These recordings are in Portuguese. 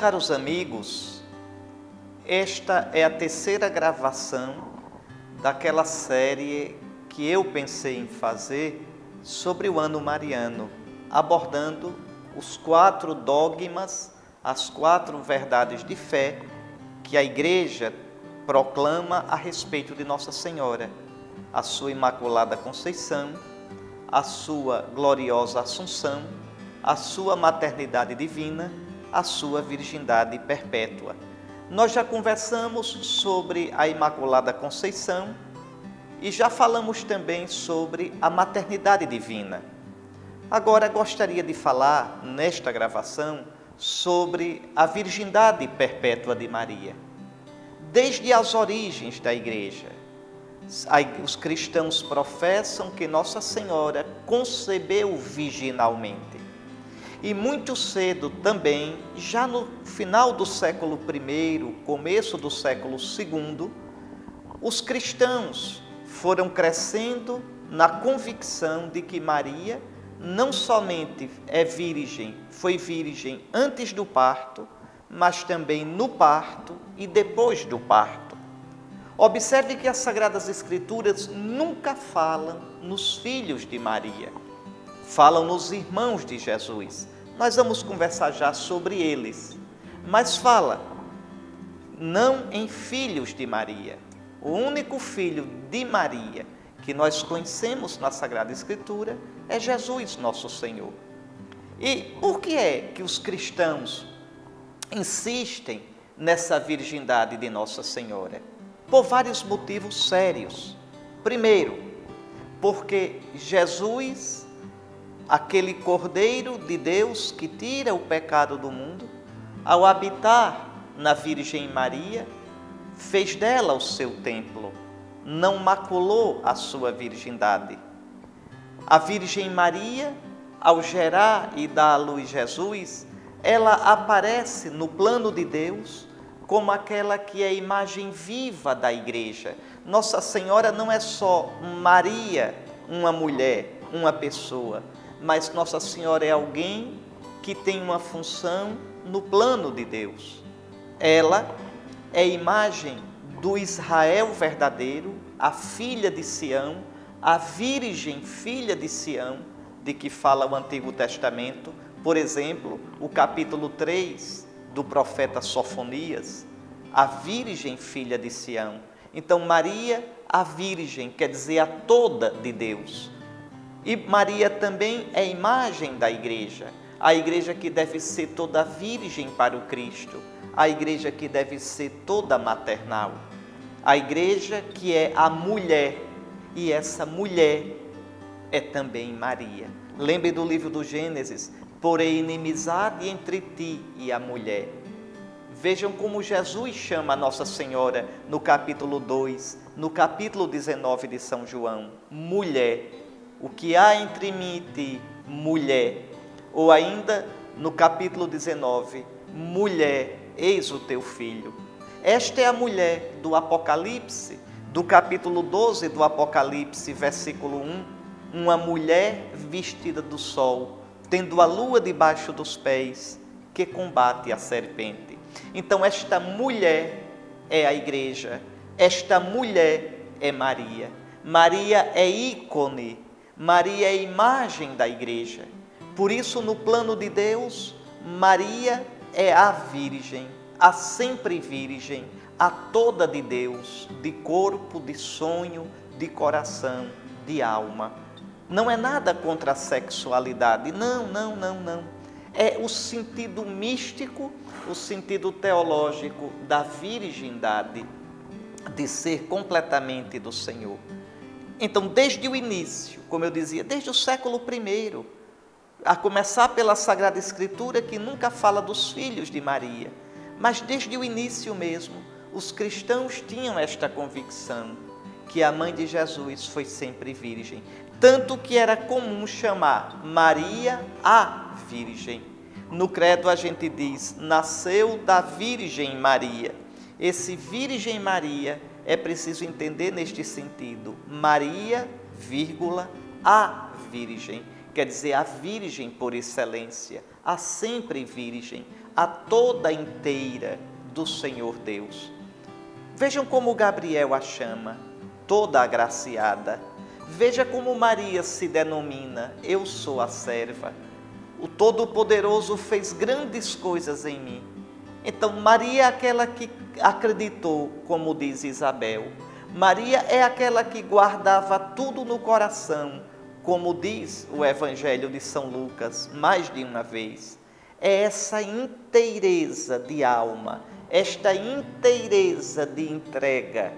caros amigos, esta é a terceira gravação daquela série que eu pensei em fazer sobre o ano mariano, abordando os quatro dogmas, as quatro verdades de fé que a Igreja proclama a respeito de Nossa Senhora, a sua Imaculada Conceição, a sua gloriosa Assunção, a sua maternidade divina a sua virgindade perpétua. Nós já conversamos sobre a Imaculada Conceição e já falamos também sobre a maternidade divina. Agora gostaria de falar nesta gravação sobre a virgindade perpétua de Maria. Desde as origens da igreja, os cristãos professam que Nossa Senhora concebeu virginalmente e muito cedo também, já no final do século I, começo do século II, os cristãos foram crescendo na convicção de que Maria não somente é virgem, foi virgem antes do parto, mas também no parto e depois do parto. Observe que as Sagradas Escrituras nunca falam nos filhos de Maria falam nos irmãos de Jesus. Nós vamos conversar já sobre eles. Mas fala, não em filhos de Maria. O único filho de Maria que nós conhecemos na Sagrada Escritura é Jesus, nosso Senhor. E por que é que os cristãos insistem nessa virgindade de Nossa Senhora? Por vários motivos sérios. Primeiro, porque Jesus aquele Cordeiro de Deus que tira o pecado do mundo, ao habitar na Virgem Maria, fez dela o seu templo, não maculou a sua virgindade. A Virgem Maria, ao gerar e dar à luz Jesus, ela aparece no plano de Deus como aquela que é a imagem viva da igreja. Nossa Senhora não é só Maria, uma mulher, uma pessoa mas Nossa Senhora é alguém que tem uma função no plano de Deus. Ela é imagem do Israel verdadeiro, a filha de Sião, a virgem filha de Sião, de que fala o Antigo Testamento, por exemplo, o capítulo 3 do profeta Sofonias, a virgem filha de Sião. Então, Maria, a virgem, quer dizer a toda de Deus. E Maria também é imagem da igreja, a igreja que deve ser toda virgem para o Cristo, a igreja que deve ser toda maternal, a igreja que é a mulher, e essa mulher é também Maria. Lembre do livro do Gênesis: porém inimizade entre ti e a mulher. Vejam como Jesus chama a Nossa Senhora no capítulo 2, no capítulo 19 de São João: mulher o que há entre mim e ti, mulher. Ou ainda no capítulo 19, mulher, eis o teu filho. Esta é a mulher do Apocalipse, do capítulo 12 do Apocalipse, versículo 1. Uma mulher vestida do sol, tendo a lua debaixo dos pés, que combate a serpente. Então, esta mulher é a igreja, esta mulher é Maria. Maria é ícone Maria é imagem da igreja. Por isso, no plano de Deus, Maria é a Virgem, a sempre Virgem, a toda de Deus, de corpo, de sonho, de coração, de alma. Não é nada contra a sexualidade, não, não, não, não. É o sentido místico, o sentido teológico da virgindade, de ser completamente do Senhor. Então, desde o início, como eu dizia, desde o século I, a começar pela Sagrada Escritura, que nunca fala dos filhos de Maria, mas desde o início mesmo, os cristãos tinham esta convicção que a mãe de Jesus foi sempre virgem, tanto que era comum chamar Maria a Virgem. No credo a gente diz: nasceu da Virgem Maria. Esse Virgem Maria é preciso entender neste sentido. Maria, vírgula, a Virgem, quer dizer, a Virgem por excelência, a sempre Virgem, a toda inteira do Senhor Deus. Vejam como Gabriel a chama, toda agraciada. Veja como Maria se denomina: Eu sou a serva. O Todo-Poderoso fez grandes coisas em mim. Então, Maria é aquela que acreditou, como diz Isabel. Maria é aquela que guardava tudo no coração, como diz o Evangelho de São Lucas mais de uma vez. É essa inteireza de alma, esta inteireza de entrega,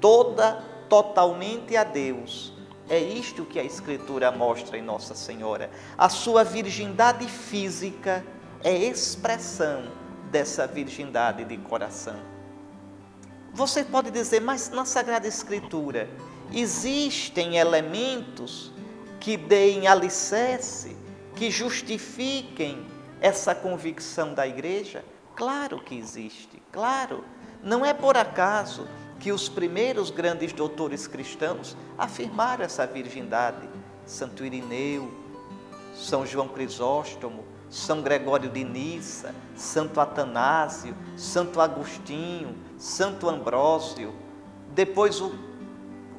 toda totalmente a Deus. É isto que a Escritura mostra em Nossa Senhora. A sua virgindade física é expressão dessa virgindade de coração. Você pode dizer, mas na Sagrada Escritura existem elementos que deem alicerce, que justifiquem essa convicção da igreja? Claro que existe, claro. Não é por acaso que os primeiros grandes doutores cristãos afirmaram essa virgindade. Santo Irineu, São João Crisóstomo, São Gregório de Nissa, Santo Atanásio, Santo Agostinho, Santo Ambrósio. Depois o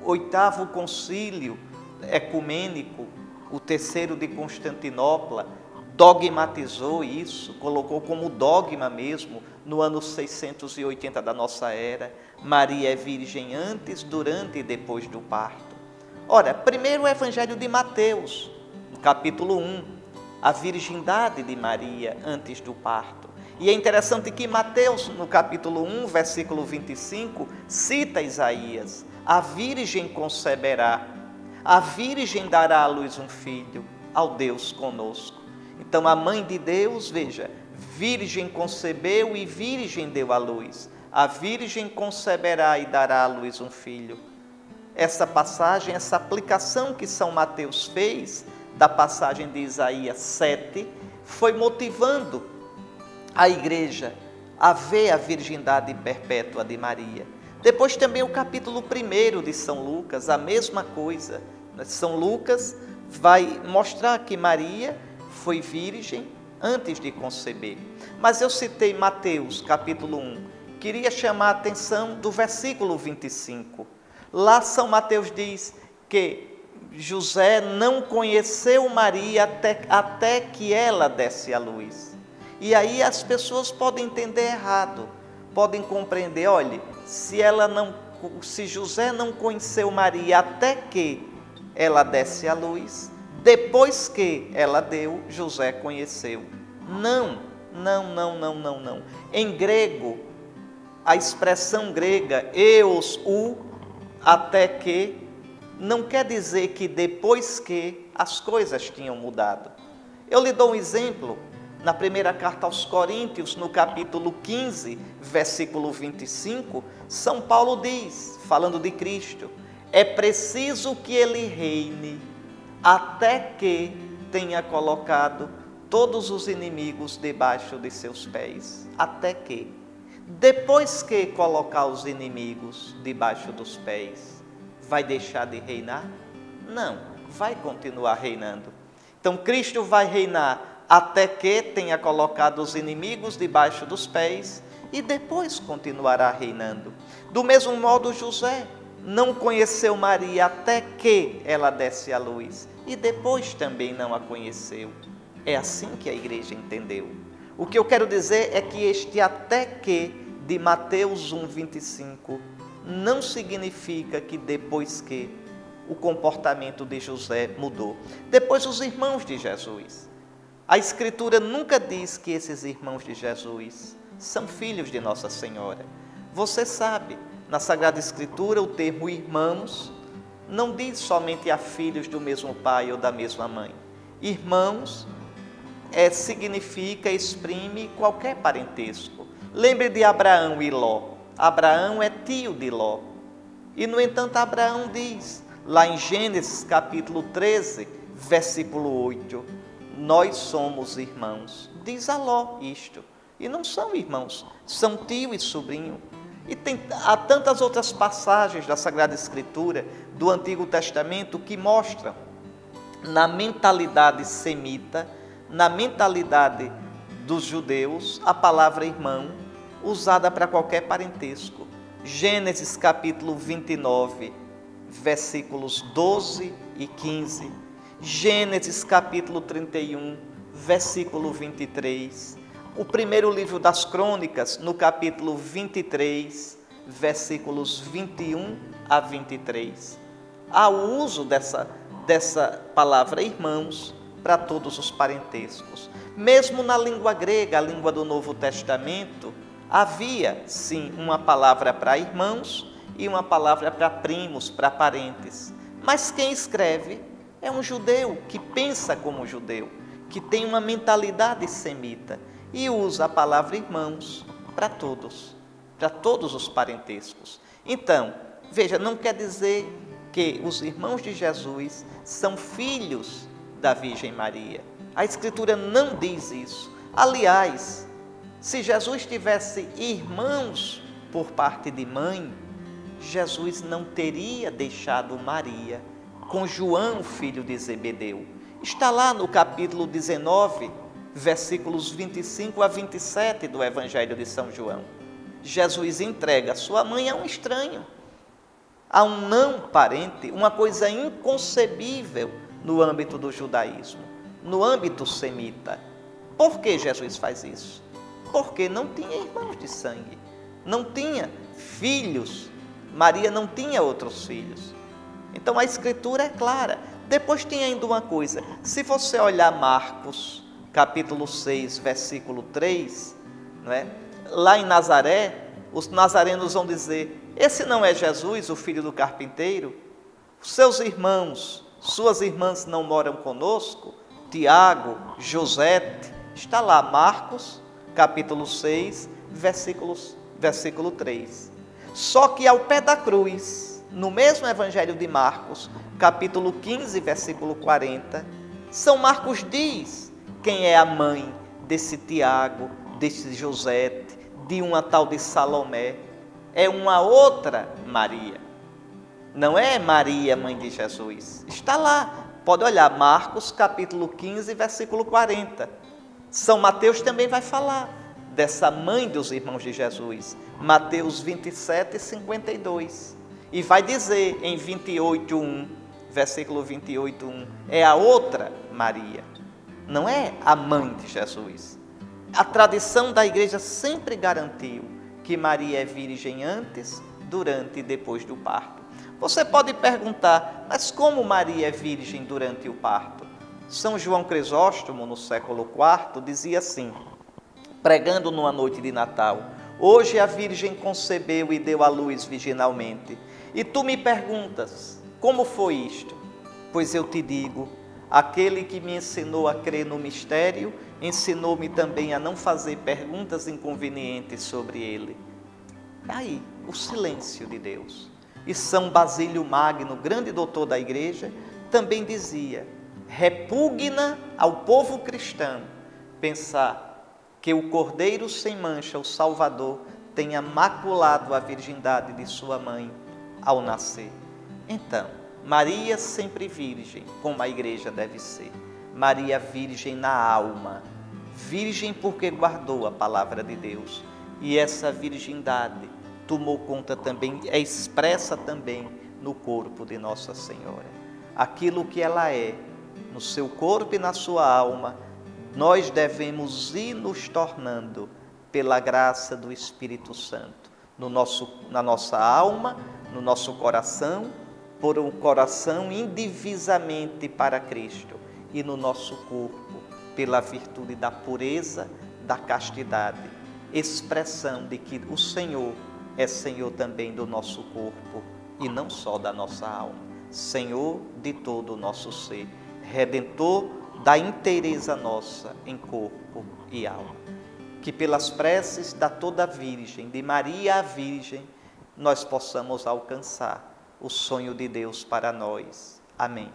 oitavo concílio ecumênico, o terceiro de Constantinopla, dogmatizou isso, colocou como dogma mesmo no ano 680 da nossa era. Maria é virgem antes, durante e depois do parto. Ora, primeiro o Evangelho de Mateus, capítulo 1, a virgindade de Maria antes do parto. E é interessante que Mateus, no capítulo 1, versículo 25, cita Isaías: A virgem conceberá, a virgem dará à luz um filho, ao Deus conosco. Então a mãe de Deus, veja, virgem concebeu e virgem deu à luz. A virgem conceberá e dará à luz um filho. Essa passagem, essa aplicação que São Mateus fez da passagem de Isaías 7, foi motivando a igreja a ver a virgindade perpétua de Maria. Depois também o capítulo 1 de São Lucas, a mesma coisa. São Lucas vai mostrar que Maria foi virgem antes de conceber. Mas eu citei Mateus, capítulo 1. Queria chamar a atenção do versículo 25. Lá São Mateus diz que José não conheceu Maria até, até que ela desse a luz. E aí as pessoas podem entender errado, podem compreender, olhe, se ela não, se José não conheceu Maria até que ela desse a luz, depois que ela deu, José conheceu. Não, não, não, não, não, não. Em grego, a expressão grega eos, u, até que, não quer dizer que depois que as coisas tinham mudado. Eu lhe dou um exemplo. Na primeira carta aos Coríntios, no capítulo 15, versículo 25, São Paulo diz, falando de Cristo, é preciso que ele reine até que tenha colocado todos os inimigos debaixo de seus pés. Até que. Depois que colocar os inimigos debaixo dos pés, vai deixar de reinar? Não, vai continuar reinando. Então Cristo vai reinar até que tenha colocado os inimigos debaixo dos pés e depois continuará reinando. Do mesmo modo, José não conheceu Maria até que ela desse a luz e depois também não a conheceu. É assim que a igreja entendeu. O que eu quero dizer é que este até que de Mateus 1:25 não significa que depois que o comportamento de José mudou. Depois os irmãos de Jesus. A escritura nunca diz que esses irmãos de Jesus são filhos de Nossa Senhora. Você sabe, na Sagrada Escritura, o termo irmãos não diz somente a filhos do mesmo pai ou da mesma mãe. Irmãos é, significa, exprime qualquer parentesco. Lembre de Abraão e Ló. Abraão é tio de Ló. E, no entanto, Abraão diz, lá em Gênesis capítulo 13, versículo 8, nós somos irmãos. Diz a Ló isto. E não são irmãos, são tio e sobrinho. E tem, há tantas outras passagens da Sagrada Escritura, do Antigo Testamento, que mostram na mentalidade semita, na mentalidade dos judeus a palavra irmão, usada para qualquer parentesco. Gênesis capítulo 29, versículos 12 e 15. Gênesis capítulo 31, versículo 23. O primeiro livro das Crônicas, no capítulo 23, versículos 21 a 23. Há o uso dessa, dessa palavra irmãos para todos os parentescos. Mesmo na língua grega, a língua do Novo Testamento, havia sim uma palavra para irmãos e uma palavra para primos, para parentes. Mas quem escreve é um judeu que pensa como judeu, que tem uma mentalidade semita e usa a palavra irmãos para todos, para todos os parentescos. Então, veja, não quer dizer que os irmãos de Jesus são filhos da Virgem Maria. A Escritura não diz isso. Aliás, se Jesus tivesse irmãos por parte de mãe, Jesus não teria deixado Maria com João, filho de Zebedeu. Está lá no capítulo 19, versículos 25 a 27 do Evangelho de São João. Jesus entrega sua mãe a um estranho, a um não parente, uma coisa inconcebível no âmbito do judaísmo, no âmbito semita. Por que Jesus faz isso? Porque não tinha irmãos de sangue, não tinha filhos Maria não tinha outros filhos. Então a escritura é clara. Depois tem ainda uma coisa: se você olhar Marcos, capítulo 6, versículo 3, não é? lá em Nazaré, os nazarenos vão dizer: Esse não é Jesus, o filho do carpinteiro? Seus irmãos, suas irmãs não moram conosco? Tiago, José, está lá, Marcos, capítulo 6, versículos, versículo 3. Só que ao pé da cruz, no mesmo Evangelho de Marcos, capítulo 15, versículo 40, São Marcos diz quem é a mãe desse Tiago, desse José, de uma tal de Salomé. É uma outra Maria. Não é Maria, mãe de Jesus. Está lá. Pode olhar, Marcos capítulo 15, versículo 40. São Mateus também vai falar dessa mãe dos irmãos de Jesus. Mateus 27, 52. E vai dizer em 28, 1, versículo 28, 1, é a outra Maria, não é a mãe de Jesus. A tradição da igreja sempre garantiu que Maria é virgem antes, durante e depois do parto. Você pode perguntar, mas como Maria é virgem durante o parto? São João Crisóstomo, no século IV, dizia assim, pregando numa noite de Natal: Hoje a Virgem concebeu e deu à luz virginalmente. E tu me perguntas: como foi isto? Pois eu te digo: aquele que me ensinou a crer no mistério, ensinou-me também a não fazer perguntas inconvenientes sobre ele. Aí, o silêncio de Deus. E São Basílio Magno, grande doutor da igreja, também dizia: repugna ao povo cristão pensar que o Cordeiro sem mancha, o Salvador, tenha maculado a virgindade de sua mãe ao nascer. Então, Maria sempre virgem, como a igreja deve ser. Maria virgem na alma, virgem porque guardou a palavra de Deus. E essa virgindade tomou conta também, é expressa também no corpo de Nossa Senhora. Aquilo que ela é, no seu corpo e na sua alma, nós devemos ir nos tornando pela graça do Espírito Santo, no nosso, na nossa alma, no nosso coração, por um coração indivisamente para Cristo e no nosso corpo, pela virtude da pureza, da castidade, expressão de que o Senhor é Senhor também do nosso corpo e não só da nossa alma, Senhor de todo o nosso ser, redentor da inteireza nossa em corpo e alma. Que pelas preces da toda Virgem, de Maria a Virgem, nós possamos alcançar o sonho de Deus para nós. Amém.